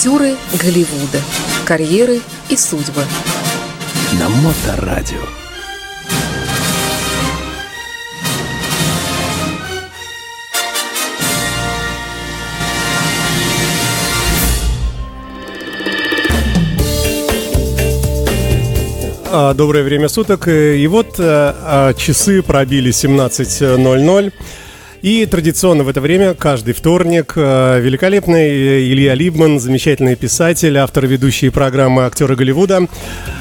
Актеры Голливуда. Карьеры и судьбы. На Моторадио. А, доброе время суток. И вот а, часы пробили 17.00. И традиционно в это время, каждый вторник, великолепный Илья Либман, замечательный писатель, автор ведущей программы «Актеры Голливуда»,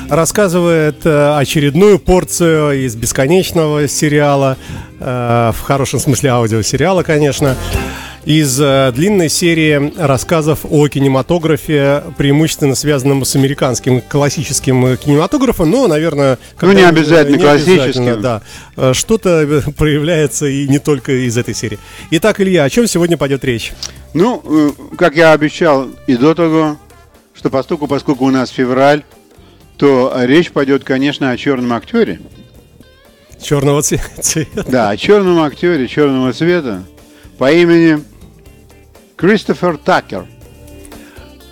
рассказывает очередную порцию из бесконечного сериала, в хорошем смысле аудиосериала, конечно, из э, длинной серии рассказов о кинематографе, преимущественно связанном с американским классическим кинематографом, но, наверное... Ну, не обязательно не классическим. Обязательно, да. Э, что-то проявляется и не только из этой серии. Итак, Илья, о чем сегодня пойдет речь? Ну, э, как я обещал и до того, что поскольку, поскольку у нас февраль, то речь пойдет, конечно, о черном актере. Черного цвета. Да, о черном актере черного цвета по имени Кристофер Такер.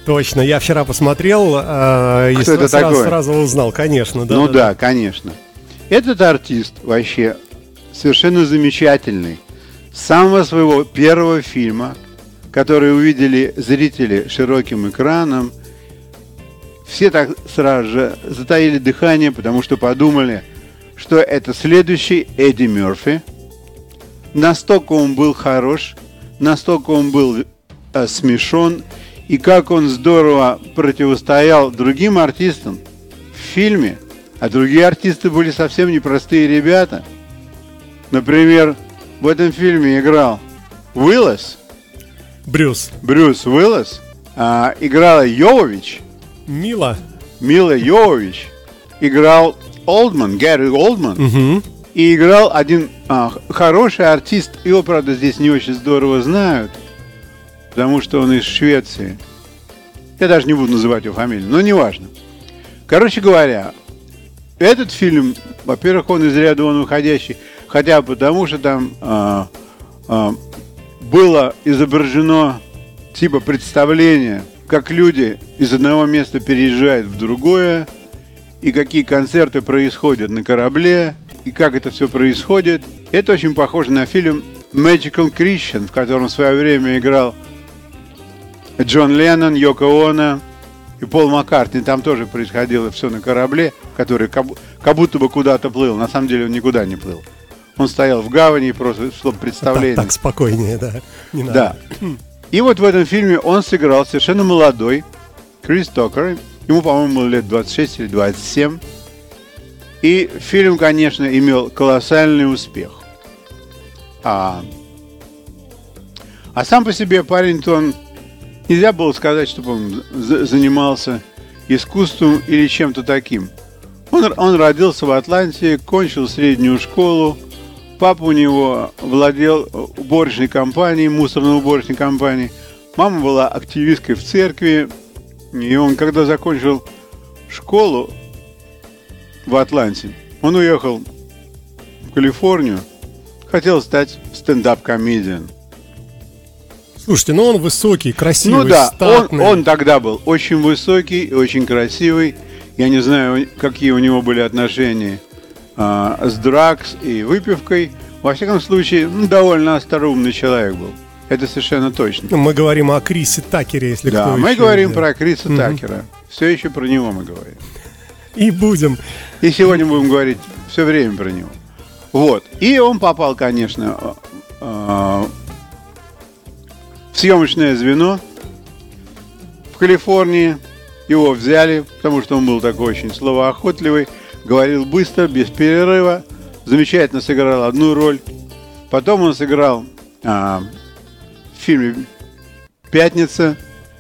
Точно, я вчера посмотрел э, и это сразу, такое? сразу узнал, конечно. Да, ну да, да, да, конечно. Этот артист вообще совершенно замечательный. С самого своего первого фильма, который увидели зрители широким экраном, все так сразу же затаили дыхание, потому что подумали, что это следующий Эдди Мерфи. Настолько он был хорош, настолько он был Э, смешон, и как он здорово противостоял другим артистам в фильме, а другие артисты были совсем непростые ребята. Например, в этом фильме играл Уиллес. Брюс. Брюс Уиллес. А, играла Йовович. Мила. Мила Йовович. Играл Олдман, Гэри Олдман. Угу. И играл один а, хороший артист. Его, правда, здесь не очень здорово знают – потому что он из Швеции. Я даже не буду называть его фамилию, но неважно. Короче говоря, этот фильм, во-первых, он из ряда он выходящий, хотя бы потому, что там а, а, было изображено типа представление, как люди из одного места переезжают в другое, и какие концерты происходят на корабле, и как это все происходит. Это очень похоже на фильм Magical Christian, в котором в свое время играл Джон Леннон, Йоко Оно и Пол Маккартни. Там тоже происходило все на корабле, который как, будто бы куда-то плыл. На самом деле он никуда не плыл. Он стоял в гавани просто чтобы представление. Так, так спокойнее, да. Не надо. Да. И вот в этом фильме он сыграл совершенно молодой Крис Токер. Ему, по-моему, было лет 26 или 27. И фильм, конечно, имел колоссальный успех. А, а сам по себе парень-то он Нельзя было сказать, чтобы он занимался искусством или чем-то таким. Он, он родился в Атланте, кончил среднюю школу. Папа у него владел уборочной компанией, мусорной уборочной компанией. Мама была активисткой в церкви. И он, когда закончил школу в Атланте, он уехал в Калифорнию, хотел стать стендап-комедиан. Слушайте, ну он высокий, красивый, Ну да, он, он тогда был очень высокий и очень красивый. Я не знаю, какие у него были отношения а, с дракс и выпивкой. Во всяком случае, ну, довольно остроумный человек был. Это совершенно точно. Мы говорим о Крисе Такере, если да, кто мы еще говорим про Криса угу. Такера. Все еще про него мы говорим. И будем. И сегодня будем говорить все время про него. Вот. И он попал, конечно, а, съемочное звено в Калифорнии. Его взяли, потому что он был такой очень словоохотливый, говорил быстро, без перерыва, замечательно сыграл одну роль. Потом он сыграл а, в фильме «Пятница».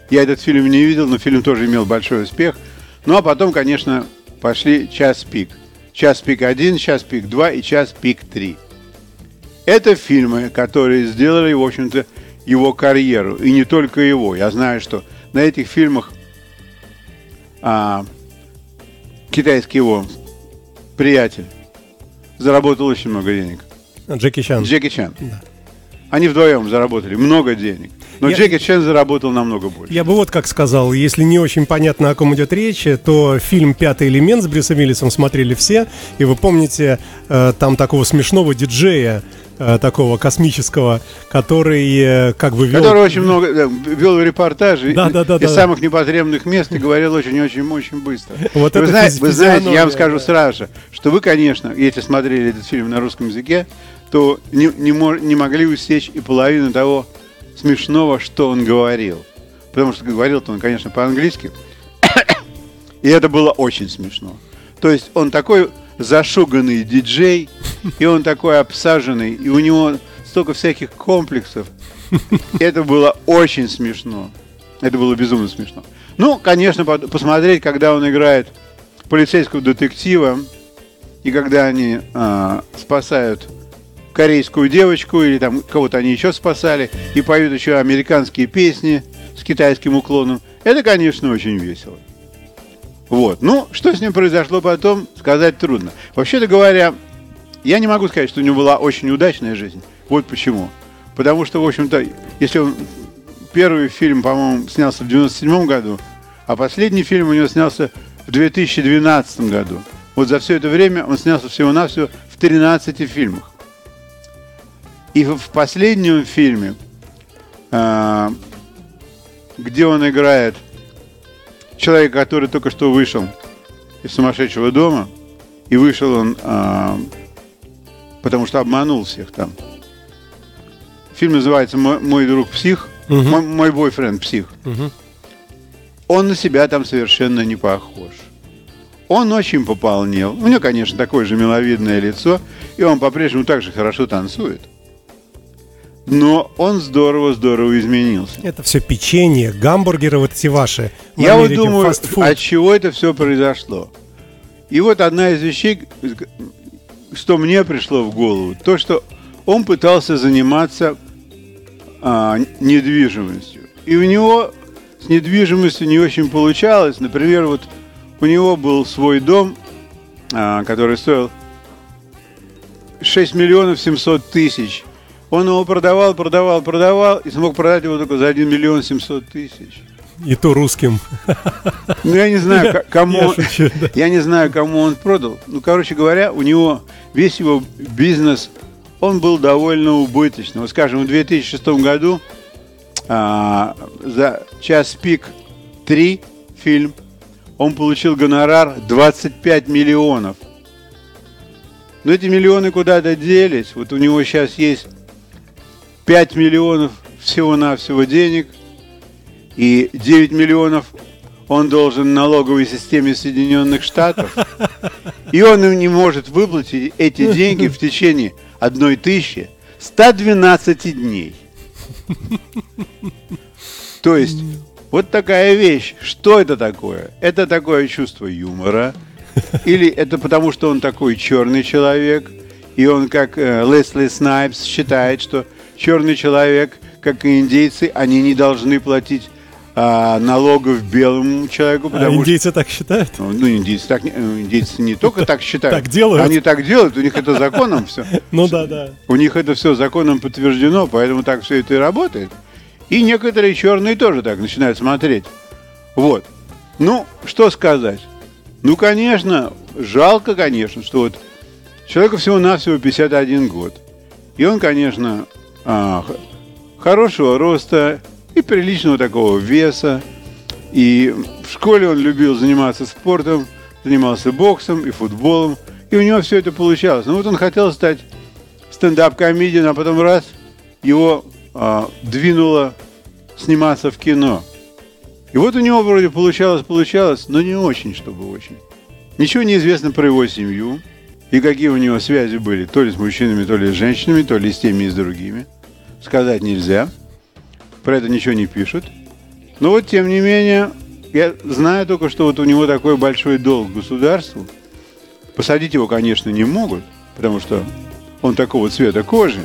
Я этот фильм не видел, но фильм тоже имел большой успех. Ну а потом, конечно, пошли «Час пик». «Час пик 1», «Час пик 2» и «Час пик 3». Это фильмы, которые сделали, в общем-то, его карьеру. И не только его. Я знаю, что на этих фильмах а, китайский его приятель заработал очень много денег. Джеки Чан. Джеки Чан. Да. Они вдвоем заработали много денег. Но Я- Джеки Чен заработал намного больше. Я бы вот как сказал, если не очень понятно, о ком идет речь, то фильм «Пятый элемент» с Брюсом Уиллисом смотрели все, и вы помните э, там такого смешного диджея, э, такого космического, который э, как бы вел... Который очень много да, вел репортажи Да, да, да, из да. самых непотребных мест и говорил очень-очень-очень быстро. Вот вы, это знаете, вы знаете, я вам скажу да. сразу что вы, конечно, если смотрели этот фильм на русском языке, то не, не, мо- не могли усечь и половину того смешного, что он говорил. Потому что говорил-то он, конечно, по-английски. И это было очень смешно. То есть он такой зашуганный диджей, и он такой обсаженный, и у него столько всяких комплексов. Это было очень смешно. Это было безумно смешно. Ну, конечно, посмотреть, когда он играет полицейского детектива, и когда они а, спасают корейскую девочку, или там кого-то они еще спасали, и поют еще американские песни с китайским уклоном, это, конечно, очень весело. Вот. Ну, что с ним произошло потом, сказать трудно. Вообще-то говоря, я не могу сказать, что у него была очень удачная жизнь. Вот почему. Потому что, в общем-то, если он первый фильм, по-моему, снялся в 97 году, а последний фильм у него снялся в 2012 году. Вот за все это время он снялся всего-навсего в 13 фильмах. И в последнем фильме, а, где он играет человека, который только что вышел из сумасшедшего дома, и вышел он, а, потому что обманул всех там. Фильм называется «Мой, друг псих», мой, мой бойфренд псих. Он на себя там совершенно не похож. Он очень пополнел. У него, конечно, такое же миловидное лицо, и он по-прежнему так же хорошо танцует. Но он здорово-здорово изменился. Это все печенье, гамбургеры вот эти ваши. Я вот думаю, фастфуд. от чего это все произошло. И вот одна из вещей, что мне пришло в голову, то, что он пытался заниматься а, недвижимостью. И у него с недвижимостью не очень получалось. Например, вот у него был свой дом, а, который стоил 6 миллионов 700 тысяч. Он его продавал, продавал, продавал и смог продать его только за 1 миллион 700 тысяч. И то русским. Ну, я не знаю, к- кому, Я шучу, да. я не знаю, кому он продал. Ну, короче говоря, у него весь его бизнес, он был довольно убыточным. Вот, скажем, в 2006 году а, за час пик 3 фильм он получил гонорар 25 миллионов. Но эти миллионы куда-то делись. Вот у него сейчас есть 5 миллионов всего-навсего денег, и 9 миллионов он должен налоговой системе Соединенных Штатов. И он им не может выплатить эти деньги в течение одной тысячи 112 дней. То есть, вот такая вещь. Что это такое? Это такое чувство юмора. Или это потому, что он такой черный человек, и он, как э, Лесли Снайпс, считает, что черный человек, как и индейцы, они не должны платить а, налогов белому человеку, А потому что индейцы так считают? ну, ну, индейцы, так, э, индейцы не только так считают. Так делают. Они так делают, у них это законом все. Ну да, да. У них это все законом подтверждено, поэтому так все это и работает. И некоторые черные тоже так начинают смотреть. Вот. Ну, что сказать? Ну, конечно, жалко, конечно, что вот человеку всего-навсего 51 год. И он, конечно, а, хорошего роста и приличного такого веса. И в школе он любил заниматься спортом, занимался боксом и футболом. И у него все это получалось. Ну вот он хотел стать стендап-комедиан, а потом раз, его а, двинуло сниматься в кино. И вот у него вроде получалось, получалось, но не очень, чтобы очень. Ничего не известно про его семью и какие у него связи были, то ли с мужчинами, то ли с женщинами, то ли с теми и с другими. Сказать нельзя. Про это ничего не пишут. Но вот, тем не менее, я знаю только, что вот у него такой большой долг государству. Посадить его, конечно, не могут, потому что он такого цвета кожи.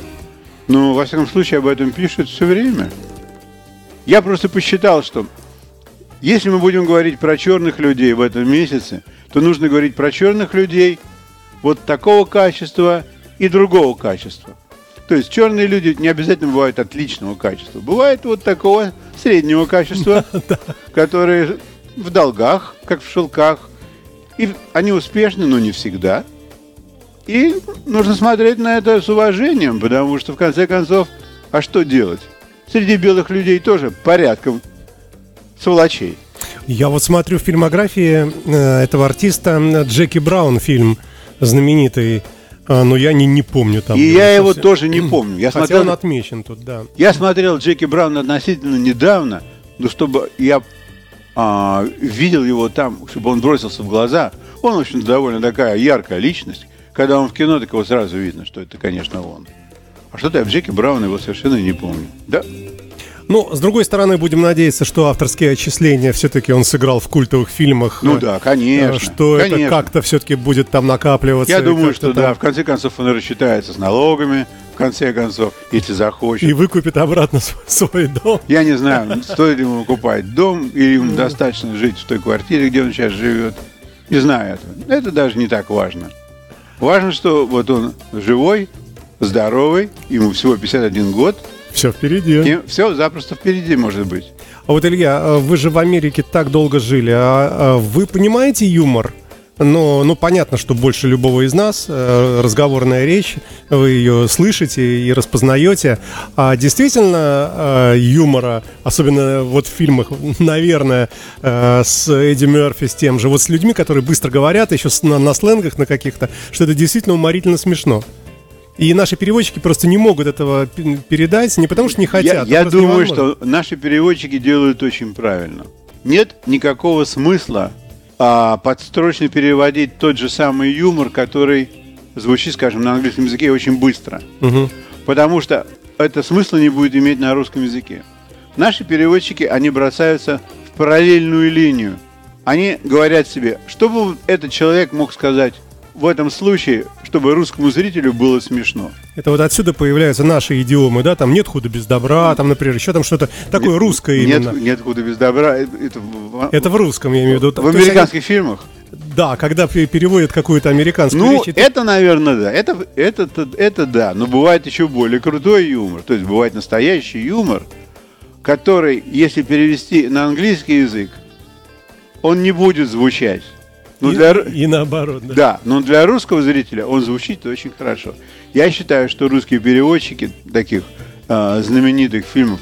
Но, во всяком случае, об этом пишут все время. Я просто посчитал, что если мы будем говорить про черных людей в этом месяце, то нужно говорить про черных людей вот такого качества и другого качества. То есть черные люди не обязательно бывают отличного качества. Бывает вот такого среднего качества, которые в долгах, как в шелках. И они успешны, но не всегда. И нужно смотреть на это с уважением, потому что, в конце концов, а что делать? Среди белых людей тоже порядком сволочей. Я вот смотрю в фильмографии э, этого артиста Джеки Браун фильм знаменитый. А, но я не, не помню там. И я его тоже не помню. Я Хотя смотрел, он отмечен тут, да. я смотрел Джеки Брауна относительно недавно, но чтобы я а, видел его там, чтобы он бросился в глаза. Он, в общем довольно такая яркая личность. Когда он в кино, так его сразу видно, что это, конечно, он. А что-то я в Джеки Брауна его совершенно не помню. Да, Ну, с другой стороны, будем надеяться, что авторские отчисления все-таки он сыграл в культовых фильмах. ну э, да, конечно. Что это конечно. как-то все-таки будет там накапливаться. Я думаю, что там- да, в конце концов он рассчитается с налогами, в конце концов, если захочет. И выкупит обратно св- свой дом. Я не знаю, стоит ли ему покупать дом, или ему достаточно жить в той квартире, где он сейчас живет. Не знаю этого. Это даже не так важно. Важно, что вот он живой, здоровый, ему всего 51 год, Все впереди. и все запросто впереди может быть. А вот, Илья, э, вы же в Америке так долго жили. А, а вы понимаете юмор? Ну, ну, понятно, что больше любого из нас э, разговорная речь, вы ее слышите и распознаете. А действительно э, юмора, особенно вот в фильмах, наверное, с Эдди Мерфи, с тем же, вот с людьми, которые быстро говорят, еще на, на сленгах на каких-то, что это действительно уморительно смешно. И наши переводчики просто не могут этого передать, не потому что не хотят. я а просто думаю, невозможно. что наши переводчики делают очень правильно. Нет никакого смысла а, подстрочно переводить тот же самый юмор, который звучит, скажем, на английском языке очень быстро. Мгм. Потому что это смысла не будет иметь на русском языке. Наши переводчики, они бросаются в параллельную линию. Они говорят себе, что бы вот этот человек мог сказать в этом случае, чтобы русскому зрителю было смешно. Это вот отсюда появляются наши идиомы, да, там нет худа без добра, там, например, еще там что-то такое русское именно. Нет, нет худа без добра. Это, это в- русском, я имею в виду. в То есть американских фильмах. Да, когда пе- переводят какую-то американскую Ну, речь, это- это, наверное, да. Это, это, это, это да. Но бывает еще более крутой юмор. То есть бывает настоящий юмор, который, если перевести на английский язык, он не будет звучать. Ну, и, для, и наоборот. Да. да, но для русского зрителя он звучит очень хорошо. Я считаю, что русские переводчики таких а, знаменитых фильмов,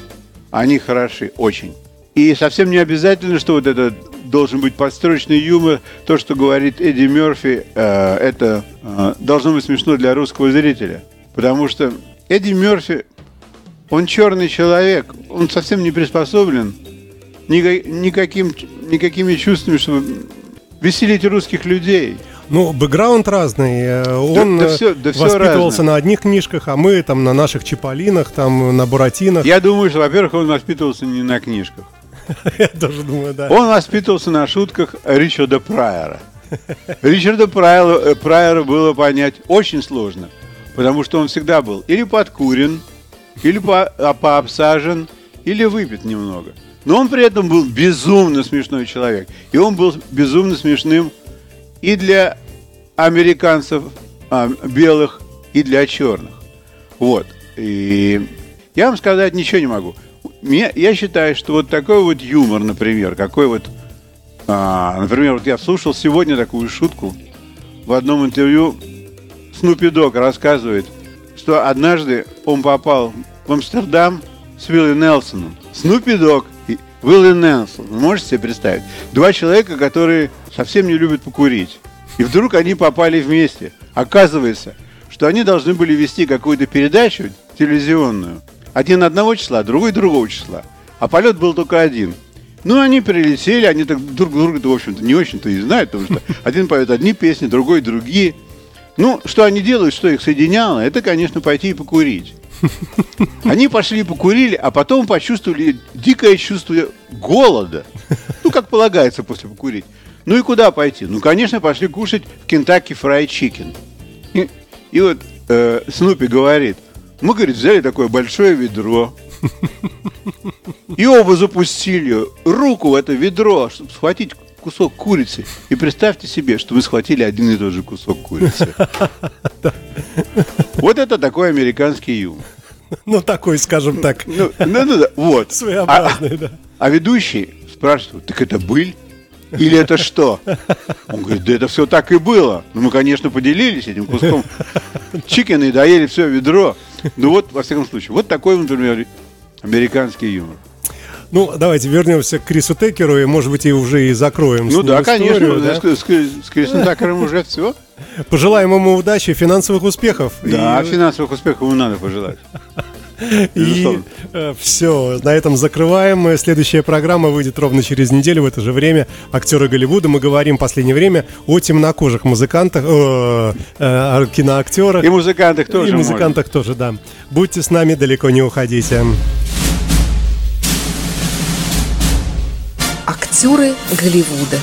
они хороши очень. И совсем не обязательно, что вот это должен быть подстрочный юмор. То, что говорит Эдди Мерфи, э, это э, должно быть смешно для русского зрителя. Потому что Эдди Мерфи, он черный человек, он совсем не приспособлен ника- никаким, никакими чувствами, чтобы веселить русских людей. Ну, бэкграунд разный. э, Он да э, всё- да воспитывался разное. на одних книжках, а мы там на наших Чиполлинах, там на Буратинах. Я думаю, что, во-первых, он воспитывался не на книжках. Я тоже думаю, да. Он воспитывался на шутках Ричарда Прайера. Ричарда Прайера, э, Прайера было понять очень сложно, потому что он всегда был или подкурен, или по- а, пообсажен, или выпит немного. Но он при этом был безумно смешной человек. И он был безумно смешным и для американцев а, белых, и для черных. Вот. И я вам сказать ничего не могу. Мне- я считаю, что вот такой вот юмор, например, какой вот, а, например, вот я слушал сегодня такую шутку в одном интервью. Снупи Дог рассказывает, что однажды он попал в Амстердам с Уилли Нелсоном. Снупи Дог и Уилли Нелсон. Вы можете себе представить? Два человека, которые совсем не любят покурить. И вдруг они попали вместе. Оказывается, что они должны были вести какую-то передачу телевизионную. Один одного числа, другой другого числа. А полет был только один. Ну, они прилетели, они так друг друга-то, в общем-то, не очень-то и знают, потому что один поет одни песни, другой другие. Ну, что они делают, что их соединяло, это, конечно, пойти и покурить. Они пошли покурили, а потом почувствовали дикое чувство голода. Ну, как полагается после покурить. Ну и куда пойти? Ну, конечно, пошли кушать в Кентаки Фрай Чикен. И, и вот э, Снупи говорит, мы, говорит, взяли такое большое ведро, и оба запустили руку в это ведро, чтобы схватить кусок курицы. И представьте себе, что вы схватили один и тот же кусок курицы. Вот это такой американский юмор. Ну, такой, скажем так, Ну, ну, ну да, вот. своеобразный, да. А ведущий спрашивает, так это быль? Или это что? Он говорит, да это все так и было. Ну, мы, конечно, поделились этим куском чикена и доели все ведро. Ну вот, во всяком случае, вот такой, например, американский юмор. Ну, давайте вернемся к Крису Текеру и, может быть, и уже и закроем Ну да, историю, конечно, да? с, с, с Крисом Такером уже все. Пожелаем ему удачи, и финансовых успехов. Да, И- финансовых успехов ему надо пожелать. И Безусловно. все, на этом закрываем. Э, Следующая программа выйдет ровно через неделю в это же время. Актеры Голливуда. Мы говорим в последнее время о темнокожих музыкантах, э, о киноактерах. И музыкантах тоже И музыкантах тоже, да. Будьте с нами, далеко не уходите. Актеры Голливуда.